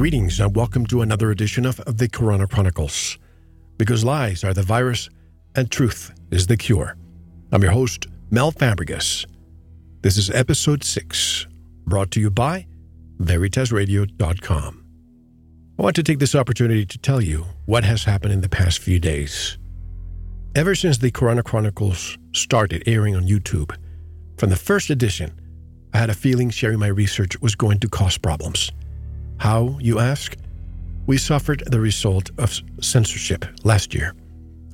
Greetings and welcome to another edition of the Corona Chronicles. Because lies are the virus and truth is the cure. I'm your host, Mel Fabregas. This is episode 6, brought to you by VeritasRadio.com. I want to take this opportunity to tell you what has happened in the past few days. Ever since the Corona Chronicles started airing on YouTube, from the first edition, I had a feeling sharing my research was going to cause problems. How, you ask? We suffered the result of censorship last year.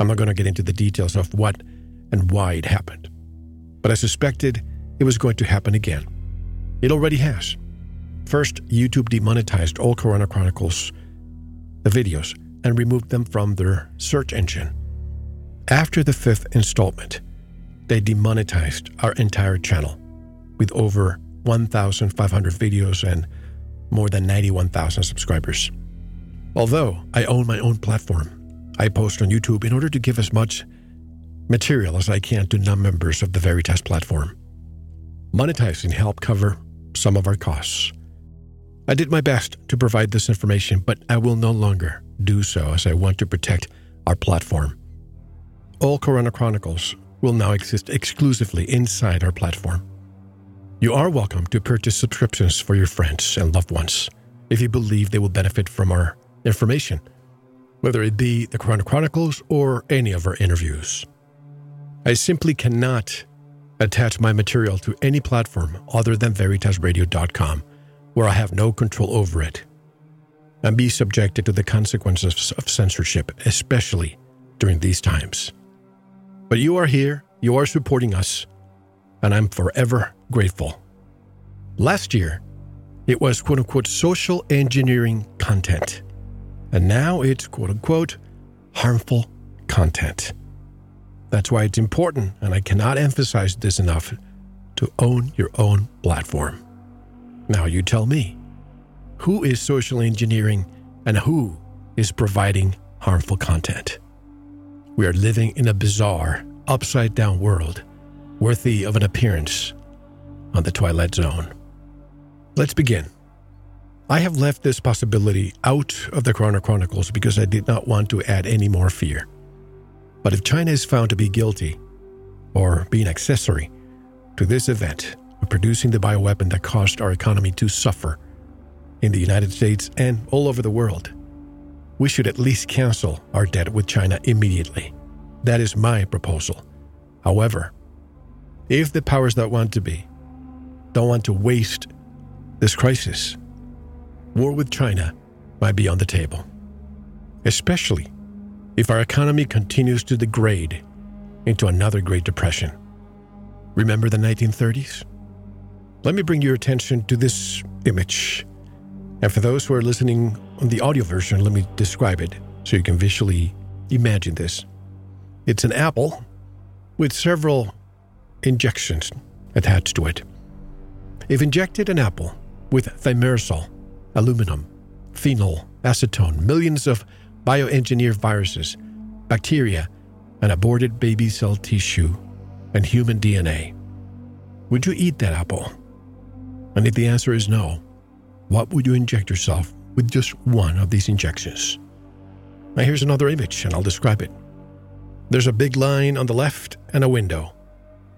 I'm not going to get into the details of what and why it happened, but I suspected it was going to happen again. It already has. First, YouTube demonetized all Corona Chronicles, the videos, and removed them from their search engine. After the fifth installment, they demonetized our entire channel with over 1,500 videos and more than 91,000 subscribers. Although I own my own platform, I post on YouTube in order to give as much material as I can to non members of the Veritas platform. Monetizing helped cover some of our costs. I did my best to provide this information, but I will no longer do so as I want to protect our platform. All Corona Chronicles will now exist exclusively inside our platform. You are welcome to purchase subscriptions for your friends and loved ones if you believe they will benefit from our information, whether it be the Corona Chronicles or any of our interviews. I simply cannot attach my material to any platform other than VeritasRadio.com, where I have no control over it, and be subjected to the consequences of censorship, especially during these times. But you are here, you are supporting us, and I'm forever grateful. Last year, it was quote unquote social engineering content, and now it's quote unquote harmful content. That's why it's important, and I cannot emphasize this enough, to own your own platform. Now, you tell me who is social engineering and who is providing harmful content? We are living in a bizarre, upside down world worthy of an appearance on the Twilight Zone. Let's begin. I have left this possibility out of the Corona Chronicles because I did not want to add any more fear. But if China is found to be guilty, or being accessory to this event of producing the bioweapon that caused our economy to suffer in the United States and all over the world, we should at least cancel our debt with China immediately. That is my proposal. However, if the powers that want to be don't want to waste this crisis, war with China might be on the table. Especially if our economy continues to degrade into another Great Depression. Remember the 1930s? Let me bring your attention to this image. And for those who are listening on the audio version, let me describe it so you can visually imagine this. It's an apple with several injections attached to it. If injected an apple with thimerosal, aluminum, phenol, acetone, millions of bioengineered viruses, bacteria, and aborted baby cell tissue, and human DNA, would you eat that apple? And if the answer is no, what would you inject yourself with just one of these injections? Now, here's another image, and I'll describe it. There's a big line on the left and a window.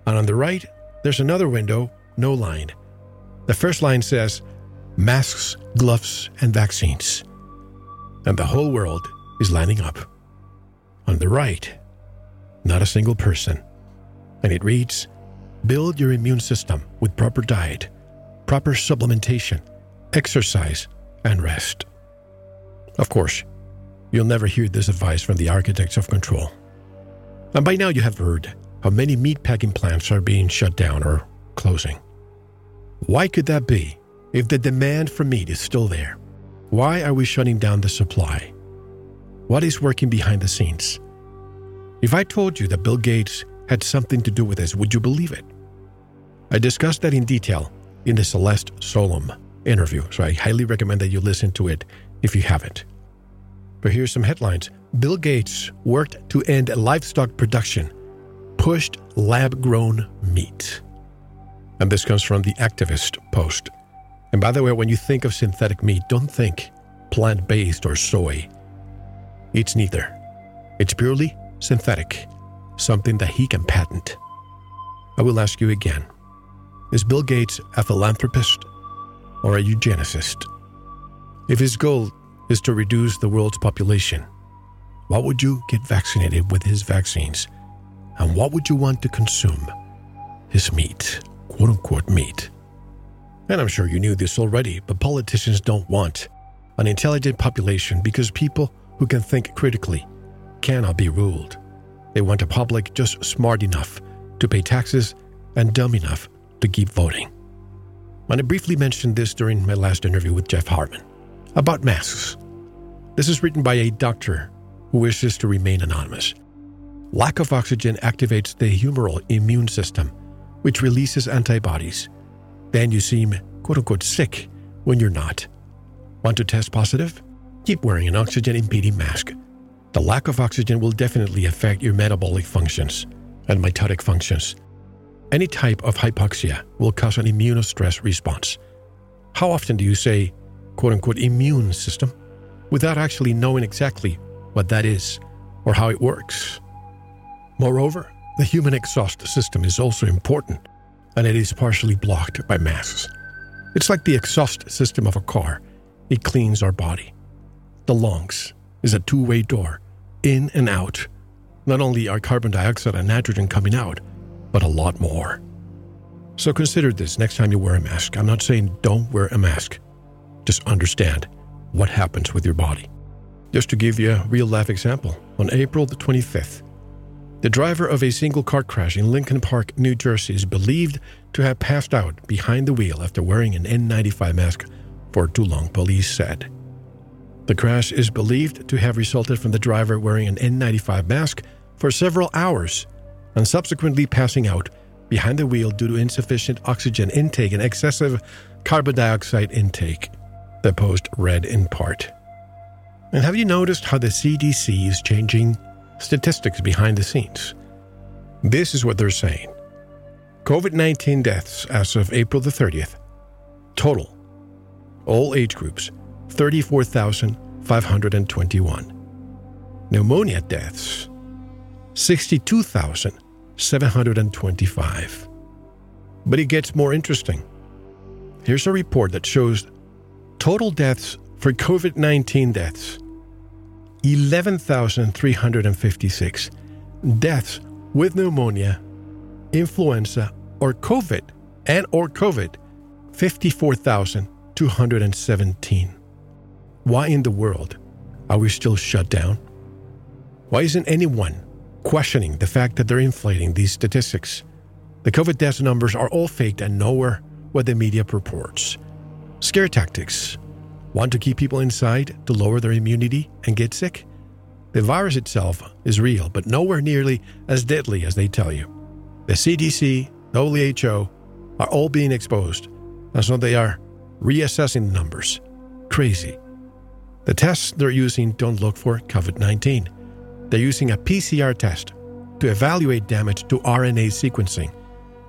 And on the right, there's another window, no line. The first line says masks, gloves, and vaccines. And the whole world is lining up. On the right, not a single person. And it reads Build your immune system with proper diet, proper supplementation, exercise, and rest. Of course, you'll never hear this advice from the architects of control. And by now you have heard how many meatpacking plants are being shut down or closing. Why could that be if the demand for meat is still there? Why are we shutting down the supply? What is working behind the scenes? If I told you that Bill Gates had something to do with this, would you believe it? I discussed that in detail in the Celeste Solum interview, so I highly recommend that you listen to it if you haven't. But here's some headlines Bill Gates worked to end livestock production pushed lab grown meat. And this comes from the activist post. And by the way, when you think of synthetic meat, don't think plant based, or soy. It's neither. It's purely synthetic, something that he can patent. I will ask you again Is Bill Gates a philanthropist or a eugenicist? If his goal is to reduce the world's population, what would you get vaccinated with his vaccines? And what would you want to consume? His meat, quote unquote meat. And I'm sure you knew this already, but politicians don't want an intelligent population because people who can think critically cannot be ruled. They want a public just smart enough to pay taxes and dumb enough to keep voting. And I briefly mentioned this during my last interview with Jeff Hartman about masks. This is written by a doctor who wishes to remain anonymous. Lack of oxygen activates the humoral immune system, which releases antibodies. Then you seem quote unquote sick when you're not. Want to test positive? Keep wearing an oxygen impeding mask. The lack of oxygen will definitely affect your metabolic functions and mitotic functions. Any type of hypoxia will cause an immunostress response. How often do you say, quote unquote, immune system without actually knowing exactly what that is or how it works? Moreover, the human exhaust system is also important, and it is partially blocked by masks. It's like the exhaust system of a car, it cleans our body. The lungs is a two way door, in and out. Not only are carbon dioxide and nitrogen coming out, but a lot more. So consider this next time you wear a mask. I'm not saying don't wear a mask, just understand what happens with your body. Just to give you a real life example, on April the 25th, the driver of a single car crash in Lincoln Park, New Jersey is believed to have passed out behind the wheel after wearing an N95 mask for too long, police said. The crash is believed to have resulted from the driver wearing an N95 mask for several hours and subsequently passing out behind the wheel due to insufficient oxygen intake and excessive carbon dioxide intake, the Post read in part. And have you noticed how the CDC is changing statistics behind the scenes? This is what they're saying COVID 19 deaths as of April the 30th, total, all age groups, 34,521. Pneumonia deaths, 62,725. But it gets more interesting. Here's a report that shows total deaths for COVID 19 deaths 11,356 deaths with pneumonia, influenza, or COVID and or COVID 54,217. Why in the world are we still shut down? Why isn't anyone questioning the fact that they're inflating these statistics? The COVID death numbers are all faked and nowhere what the media purports. Scare tactics Want to keep people inside to lower their immunity and get sick? The virus itself is real, but nowhere nearly as deadly as they tell you. The CDC, the WHO are all being exposed, and so they are reassessing the numbers. Crazy. The tests they're using don't look for COVID 19. They're using a PCR test to evaluate damage to RNA sequencing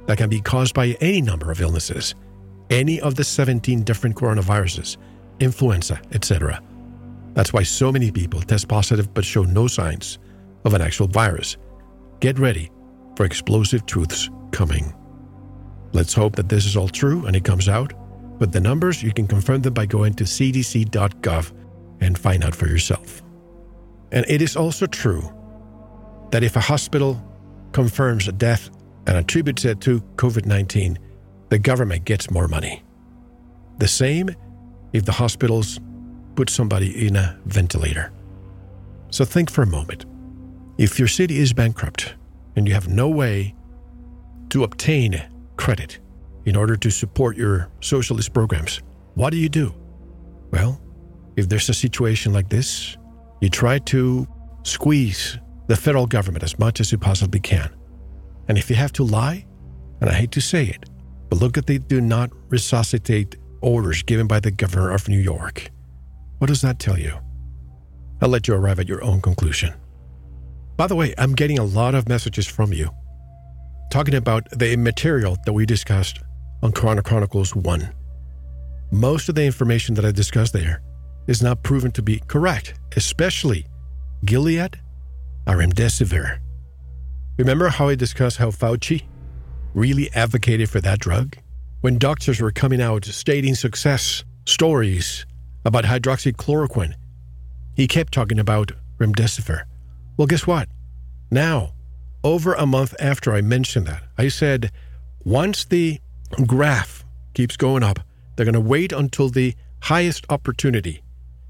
that can be caused by any number of illnesses, any of the 17 different coronaviruses influenza, etc. That's why so many people test positive but show no signs of an actual virus. Get ready for explosive truths coming. Let's hope that this is all true and it comes out. But the numbers, you can confirm them by going to cdc.gov and find out for yourself. And it is also true that if a hospital confirms a death and attributes it to COVID 19, the government gets more money. The same if the hospitals put somebody in a ventilator. So think for a moment. If your city is bankrupt and you have no way to obtain credit in order to support your socialist programs, what do you do? Well, if there's a situation like this, you try to squeeze the federal government as much as you possibly can. And if you have to lie, and I hate to say it, but look at they do not resuscitate orders given by the governor of New York. What does that tell you? I'll let you arrive at your own conclusion. By the way, I'm getting a lot of messages from you talking about the material that we discussed on Corona Chronicles 1. Most of the information that I discussed there is now proven to be correct, especially Gilead remdesivir. Remember how I discussed how Fauci really advocated for that drug? When doctors were coming out stating success stories about hydroxychloroquine, he kept talking about remdesivir. Well, guess what? Now, over a month after I mentioned that, I said once the graph keeps going up, they're going to wait until the highest opportunity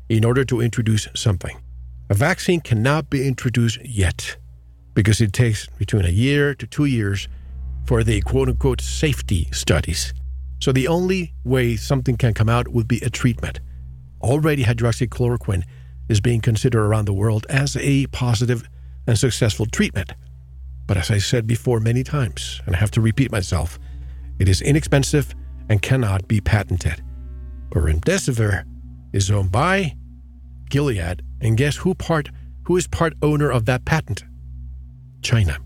in order to introduce something. A vaccine cannot be introduced yet because it takes between a year to two years for the quote unquote safety studies. So the only way something can come out would be a treatment. Already, hydroxychloroquine is being considered around the world as a positive and successful treatment. But as I said before many times, and I have to repeat myself, it is inexpensive and cannot be patented. But remdesivir is owned by Gilead, and guess who part who is part owner of that patent? China.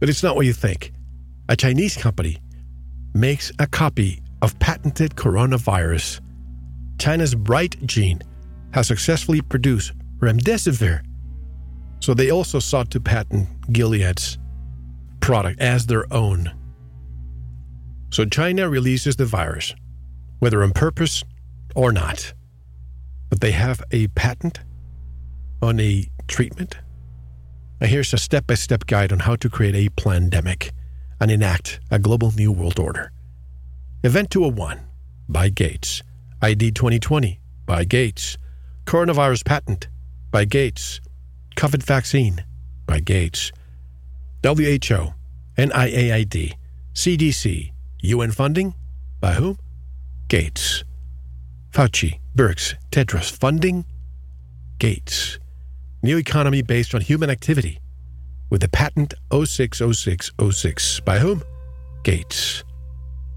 But it's not what you think. A Chinese company makes a copy of patented coronavirus. China's Bright Gene has successfully produced remdesivir. So they also sought to patent Gilead's product as their own. So China releases the virus, whether on purpose or not. But they have a patent on a treatment. Now here's a step by step guide on how to create a pandemic and enact a global new world order. Event 201 by Gates. ID 2020 by Gates. Coronavirus patent by Gates. COVID vaccine by Gates. WHO, NIAID, CDC, UN funding by whom? Gates. Fauci, Birx, Tedros funding? Gates. New economy based on human activity with the patent 060606 by whom? Gates.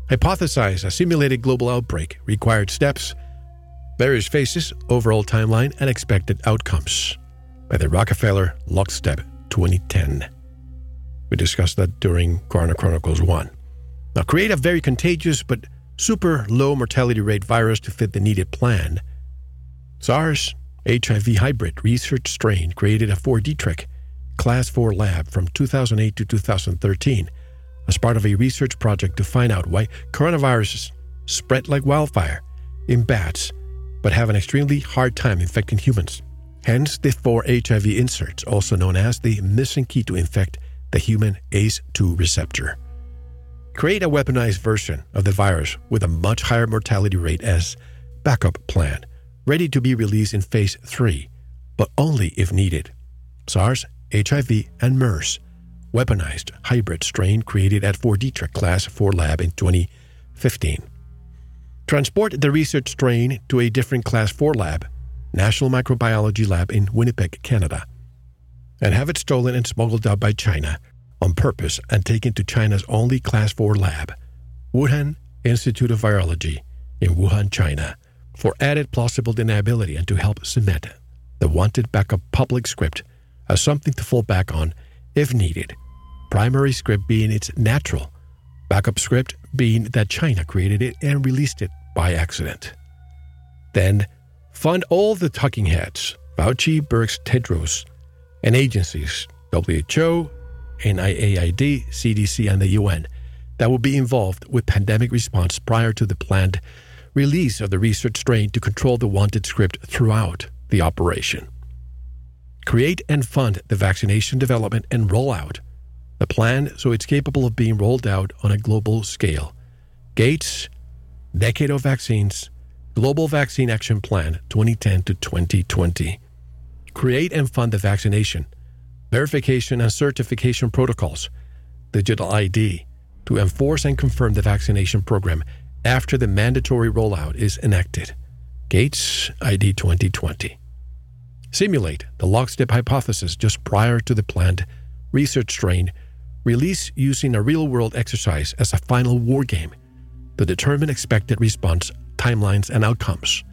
Hypothesize a simulated global outbreak, required steps, various phases, overall timeline, and expected outcomes by the Rockefeller Lockstep 2010. We discussed that during Corona Chronicles 1. Now, create a very contagious but super low mortality rate virus to fit the needed plan. SARS HIV hybrid research strain created a Fort Detrick Class 4 lab from 2008 to 2013 as part of a research project to find out why coronaviruses spread like wildfire in bats but have an extremely hard time infecting humans. Hence, the four HIV inserts, also known as the missing key to infect the human ACE2 receptor. Create a weaponized version of the virus with a much higher mortality rate as backup plan, ready to be released in phase 3, but only if needed. SARS HIV, and MERS, weaponized hybrid strain created at 4D Class 4 Lab in 2015. Transport the research strain to a different Class 4 lab, National Microbiology Lab in Winnipeg, Canada, and have it stolen and smuggled out by China on purpose and taken to China's only Class 4 lab, Wuhan Institute of Virology in Wuhan, China, for added plausible deniability and to help cement the wanted backup public script as something to fall back on if needed. Primary script being its natural, backup script being that China created it and released it by accident. Then, fund all the talking heads, Fauci, Birx, Tedros, and agencies, WHO, NIAID, CDC, and the UN, that will be involved with pandemic response prior to the planned release of the research strain to control the wanted script throughout the operation create and fund the vaccination development and rollout. The plan so it's capable of being rolled out on a global scale. Gates, Decade of Vaccines, Global Vaccine Action Plan 2010 to 2020. Create and fund the vaccination, verification and certification protocols, digital ID, to enforce and confirm the vaccination program after the mandatory rollout is enacted. Gates ID 2020 simulate the lockstep hypothesis just prior to the planned research strain, release using a real world exercise as a final war game to determine expected response timelines and outcomes.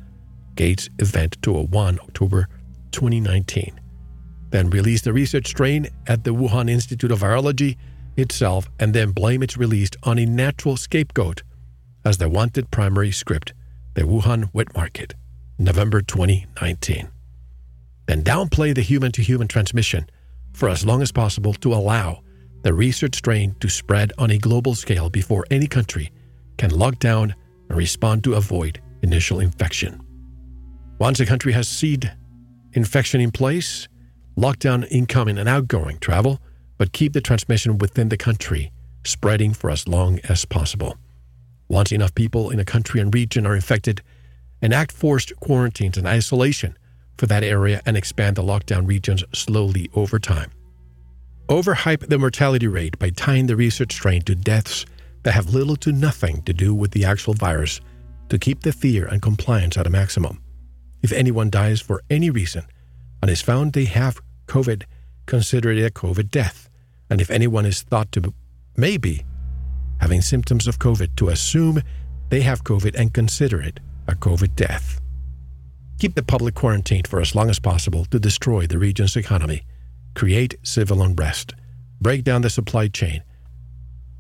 Gates Event 201, October 2019. Then release the research strain at the Wuhan Institute of Virology itself and then blame its release on a natural scapegoat as the wanted primary script, the Wuhan wet market. November 2019. Then downplay the human to human transmission for as long as possible to allow the research strain to spread on a global scale before any country can lock down and respond to avoid initial infection. Once a country has seed infection in place, lock down incoming and outgoing travel, but keep the transmission within the country spreading for as long as possible. Once enough people in a country and region are infected, enact forced quarantines and isolation for that area and expand the lockdown regions slowly over time. Overhype the mortality rate by tying the research strain to deaths that have little to nothing to do with the actual virus to keep the fear and compliance at a maximum. If anyone dies for any reason and is found they have COVID, consider it a COVID death. And if anyone is thought to maybe having symptoms of COVID, to assume they have COVID and consider it a COVID death. Keep the public quarantined for as long as possible to destroy the region's economy, create civil unrest, break down the supply chain,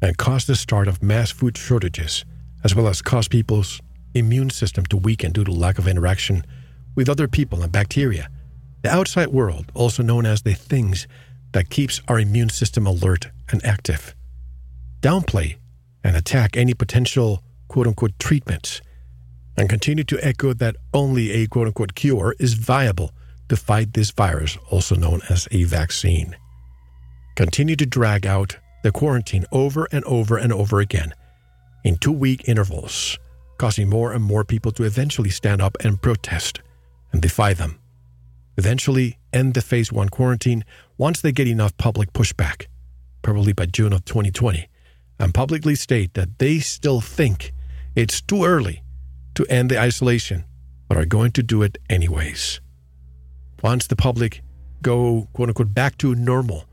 and cause the start of mass food shortages, as well as cause people's immune system to weaken due to lack of interaction with other people and bacteria. The outside world, also known as the things that keeps our immune system alert and active. Downplay and attack any potential quote unquote treatments and continue to echo that only a quote unquote cure is viable to fight this virus, also known as a vaccine. Continue to drag out the quarantine over and over and over again in two week intervals, causing more and more people to eventually stand up and protest and defy them. Eventually, end the phase one quarantine once they get enough public pushback, probably by June of 2020, and publicly state that they still think it's too early to end the isolation, but are going to do it anyways. Once the public go, quote unquote, back to normal,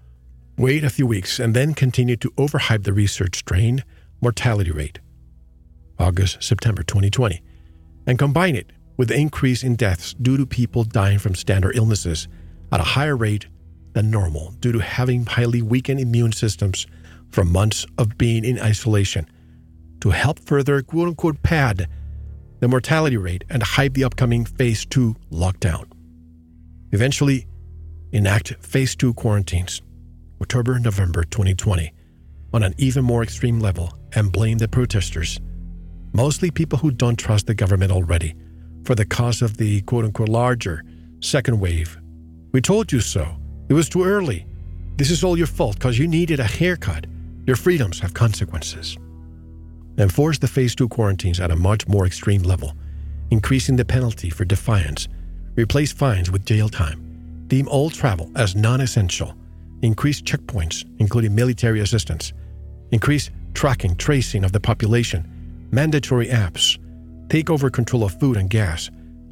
wait a few weeks and then continue to overhype the research strain mortality rate. August, September 2020, and combine it with the increase in deaths due to people dying from standard illnesses at a higher rate than normal due to having highly weakened immune systems from months of being in isolation to help further quote unquote pad the mortality rate and hype the upcoming phase 2 lockdown. Eventually, enact phase 2 quarantines, October November 2020, on an even more extreme level and blame the protesters, mostly people who don't trust the government already, for the cause of the quote unquote larger second wave. We told you so. It was too early. This is all your fault because you needed a haircut. Your freedoms have consequences. Enforce the phase 2 quarantines at a much more extreme level, increasing the penalty for defiance, replace fines with jail time, deem all travel as non essential, increase checkpoints, including military assistance, increase tracking, tracing of the population, mandatory apps, take over control of food and gas,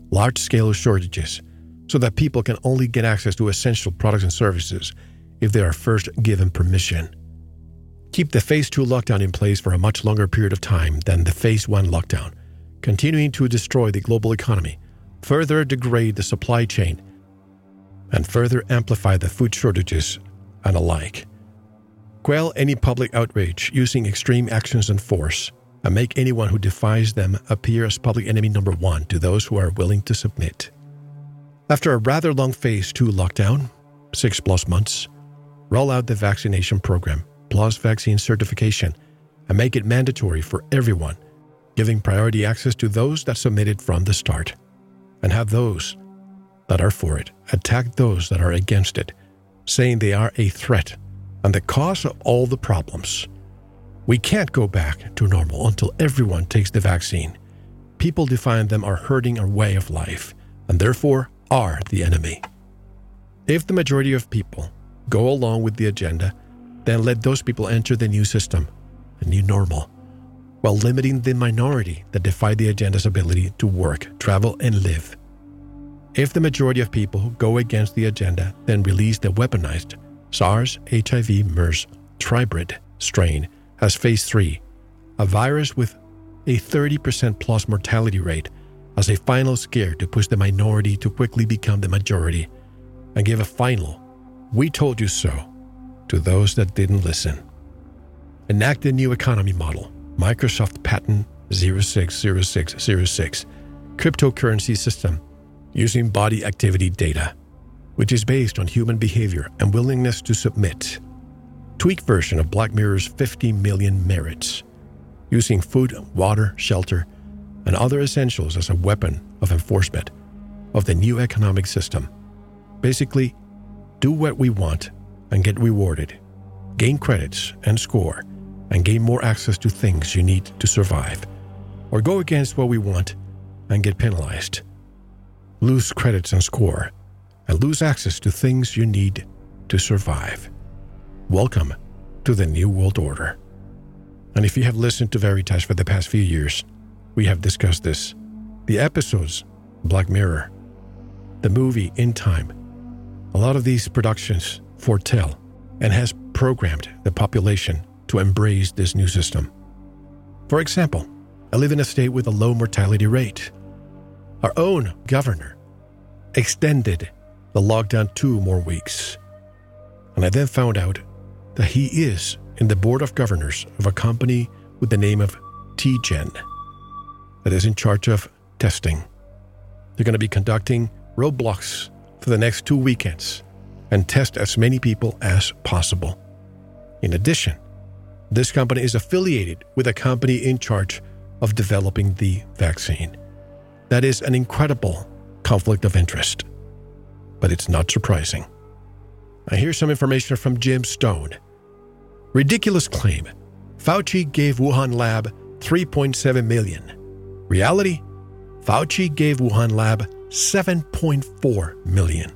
large scale shortages, so that people can only get access to essential products and services if they are first given permission. Keep the Phase 2 lockdown in place for a much longer period of time than the Phase 1 lockdown, continuing to destroy the global economy, further degrade the supply chain, and further amplify the food shortages and alike. Quell any public outrage using extreme actions and force and make anyone who defies them appear as public enemy number one to those who are willing to submit. After a rather long phase two lockdown, six plus months, roll out the vaccination program plus vaccine certification and make it mandatory for everyone, giving priority access to those that submitted from the start, and have those that are for it attack those that are against it, saying they are a threat and the cause of all the problems. We can't go back to normal until everyone takes the vaccine. People define them are hurting our way of life and therefore are the enemy. If the majority of people go along with the agenda, then let those people enter the new system, a new normal, while limiting the minority that defy the agenda's ability to work, travel, and live. If the majority of people go against the agenda, then release the weaponized SARS HIV MERS tribrid strain as phase 3, a virus with a 30% plus mortality rate as a final scare to push the minority to quickly become the majority and give a final, we told you so, to those that didn't listen. Enact the new economy model, Microsoft Patent 060606, cryptocurrency system using body activity data, which is based on human behavior and willingness to submit. Tweak version of Black Mirror's 50 million merits, using food, water, shelter, and other essentials as a weapon of enforcement of the new economic system. Basically, do what we want and get rewarded, gain credits and score, and gain more access to things you need to survive, or go against what we want and get penalized, lose credits and score, and lose access to things you need to survive. Welcome to the New World Order. And if you have listened to Veritas for the past few years, we have discussed this. The episodes, Black Mirror, the movie In Time, a lot of these productions foretell and has programmed the population to embrace this new system. For example, I live in a state with a low mortality rate. Our own governor extended the lockdown two more weeks. And I then found out that he is in the board of governors of a company with the name of TGen that is in charge of testing. They're going to be conducting roadblocks for the next two weekends and test as many people as possible. In addition, this company is affiliated with a company in charge of developing the vaccine. That is an incredible conflict of interest. But it's not surprising. Now, here's some information from Jim Stone. Ridiculous claim Fauci gave Wuhan lab 3.7 million. Reality? Fauci gave Wuhan lab 7.4 million.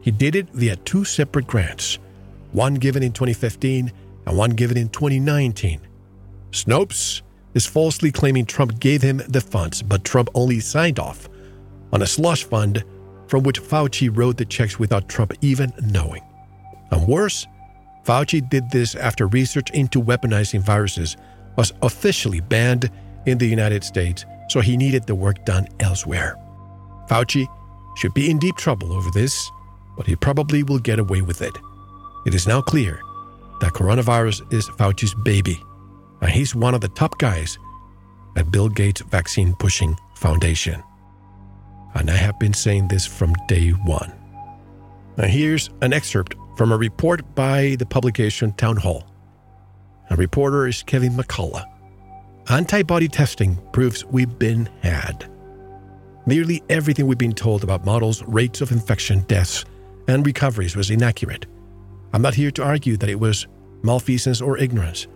He did it via two separate grants, one given in 2015 and one given in 2019. Snopes is falsely claiming Trump gave him the funds, but Trump only signed off on a slush fund from which Fauci wrote the checks without Trump even knowing. And worse, Fauci did this after research into weaponizing viruses was officially banned in the United States, so he needed the work done elsewhere. Fauci should be in deep trouble over this, but he probably will get away with it. It is now clear that coronavirus is Fauci's baby, and he's one of the top guys at Bill Gates' vaccine pushing foundation. And I have been saying this from day one. Now, here's an excerpt from a report by the publication Town Hall. A reporter is Kevin McCullough. Antibody testing proves we've been had. Nearly everything we've been told about models, rates of infection, deaths, and recoveries was inaccurate. I'm not here to argue that it was malfeasance or ignorance.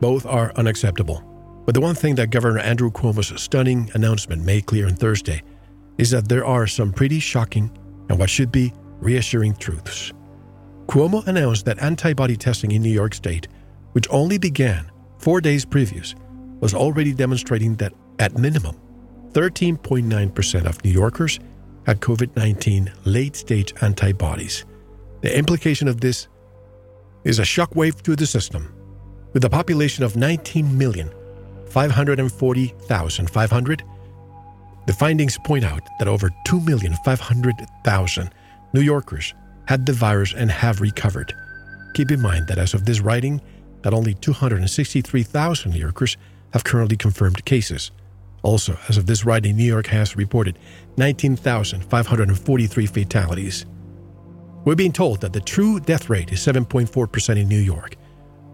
Both are unacceptable. But the one thing that Governor Andrew Cuomo's stunning announcement made clear on Thursday is that there are some pretty shocking and what should be reassuring truths. Cuomo announced that antibody testing in New York State, which only began four days previous, was already demonstrating that, at minimum, 13.9% of New Yorkers had COVID 19 late stage antibodies. The implication of this is a shockwave to the system. With a population of 19,540,500, the findings point out that over 2,500,000 New Yorkers had the virus and have recovered. Keep in mind that as of this writing, that only 263,000 New Yorkers have currently confirmed cases. Also, as of this writing, New York has reported 19,543 fatalities. We're being told that the true death rate is 7.4% in New York.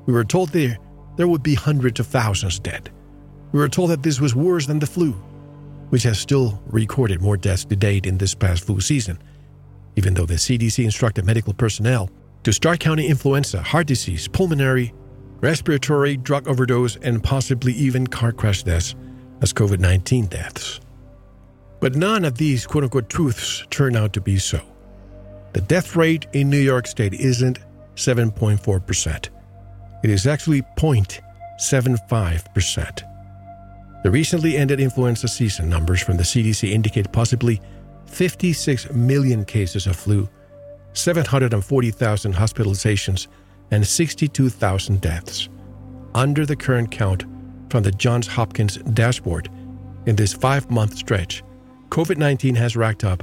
We were told there there would be hundreds of thousands dead. We were told that this was worse than the flu, which has still recorded more deaths to date in this past flu season, even though the CDC instructed medical personnel to start counting influenza, heart disease, pulmonary, respiratory, drug overdose, and possibly even car crash deaths as COVID 19 deaths. But none of these quote unquote truths turn out to be so. The death rate in New York State isn't 7.4%, it is actually 0.75%. The recently ended influenza season numbers from the CDC indicate possibly 56 million cases of flu, 740,000 hospitalizations, and 62,000 deaths, under the current count from the Johns Hopkins dashboard. In this five month stretch, COVID 19 has racked up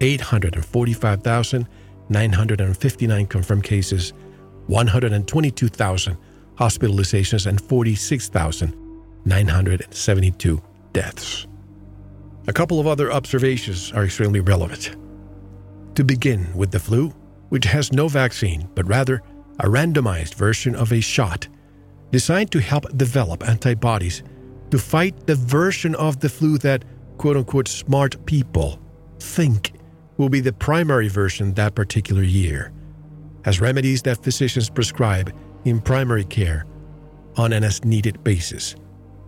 845,959 confirmed cases, 122,000 hospitalizations, and 46,972 deaths. A couple of other observations are extremely relevant. To begin with the flu, which has no vaccine, but rather a randomized version of a shot designed to help develop antibodies to fight the version of the flu that quote unquote smart people think will be the primary version that particular year, as remedies that physicians prescribe in primary care on an as needed basis.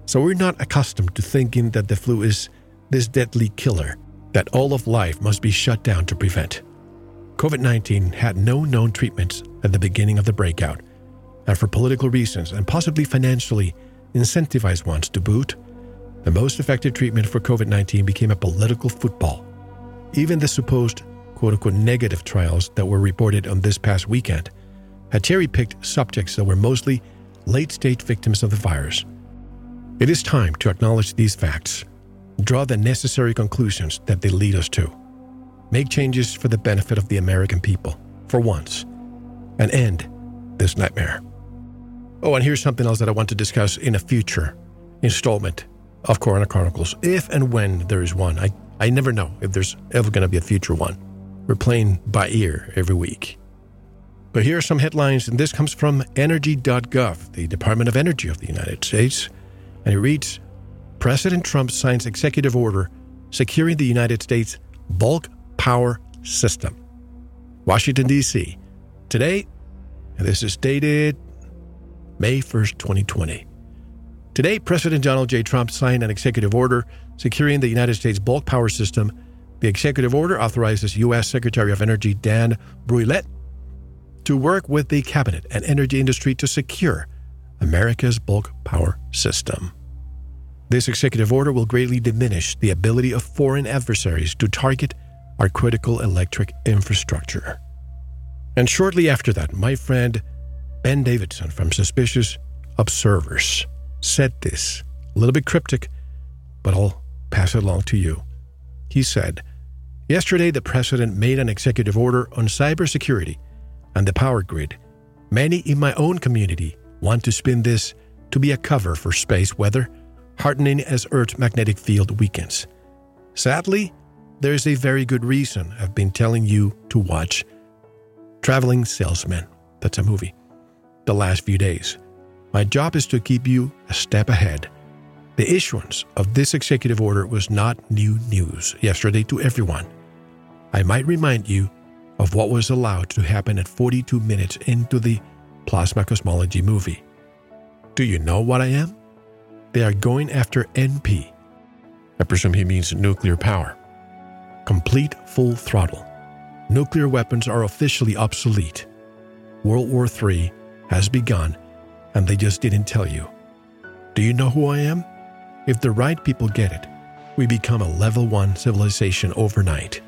So we're not accustomed to thinking that the flu is this deadly killer that all of life must be shut down to prevent. COVID 19 had no known treatments at the beginning of the breakout, and for political reasons and possibly financially incentivized ones to boot, the most effective treatment for COVID 19 became a political football. Even the supposed quote unquote negative trials that were reported on this past weekend had cherry picked subjects that were mostly late stage victims of the virus. It is time to acknowledge these facts, draw the necessary conclusions that they lead us to, make changes for the benefit of the American people, for once, and end this nightmare. Oh, and here's something else that I want to discuss in a future installment of Corona Chronicles, if and when there is one. I, I never know if there's ever going to be a future one. We're playing by ear every week. But here are some headlines, and this comes from energy.gov, the Department of Energy of the United States. And it reads President Trump signs executive order securing the United States bulk power system. Washington, D.C. Today, and this is dated May 1st, 2020. Today, President Donald J. Trump signed an executive order securing the United States bulk power system. The executive order authorizes U.S. Secretary of Energy Dan Brouillette to work with the cabinet and energy industry to secure America's bulk power system. This executive order will greatly diminish the ability of foreign adversaries to target our critical electric infrastructure. And shortly after that, my friend Ben Davidson from Suspicious Observers said this, a little bit cryptic, but I'll pass it along to you. He said, Yesterday, the president made an executive order on cybersecurity and the power grid. Many in my own community want to spin this to be a cover for space weather, hardening as Earth's magnetic field weakens. Sadly, there is a very good reason I've been telling you to watch Traveling Salesman. That's a movie. The last few days. My job is to keep you a step ahead. The issuance of this executive order was not new news yesterday to everyone. I might remind you of what was allowed to happen at 42 minutes into the Plasma Cosmology movie. Do you know what I am? They are going after NP. I presume he means nuclear power. Complete full throttle. Nuclear weapons are officially obsolete. World War III has begun and they just didn't tell you. Do you know who I am? If the right people get it, we become a level 1 civilization overnight.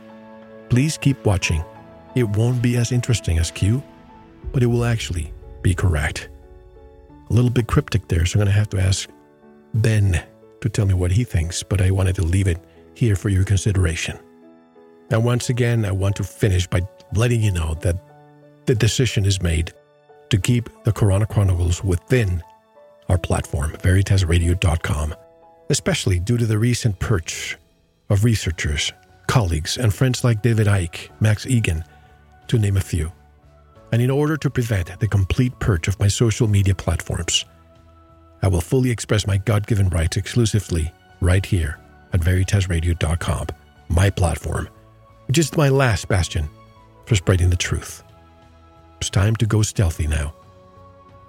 Please keep watching. It won't be as interesting as Q, but it will actually be correct. A little bit cryptic there, so I'm going to have to ask Ben to tell me what he thinks, but I wanted to leave it here for your consideration. And once again, I want to finish by letting you know that the decision is made to keep the Corona Chronicles within our platform, veritasradio.com, especially due to the recent purge of researchers, colleagues, and friends like David Icke, Max Egan, to name a few. And in order to prevent the complete purge of my social media platforms, I will fully express my God given rights exclusively right here at veritasradio.com, my platform, which is my last bastion for spreading the truth. It's time to go stealthy now.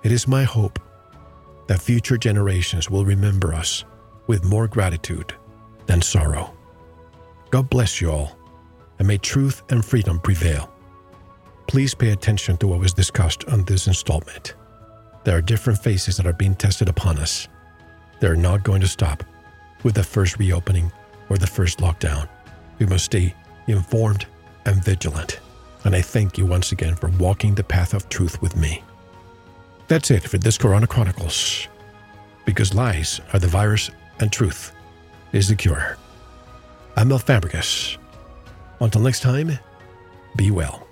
It is my hope that future generations will remember us with more gratitude than sorrow. God bless you all, and may truth and freedom prevail. Please pay attention to what was discussed on this installment. There are different phases that are being tested upon us. They're not going to stop with the first reopening or the first lockdown. We must stay informed and vigilant and I thank you once again for walking the path of truth with me. That's it for this Corona Chronicles. Because lies are the virus and truth is the cure. I'm Mel Fabregas. Until next time, be well.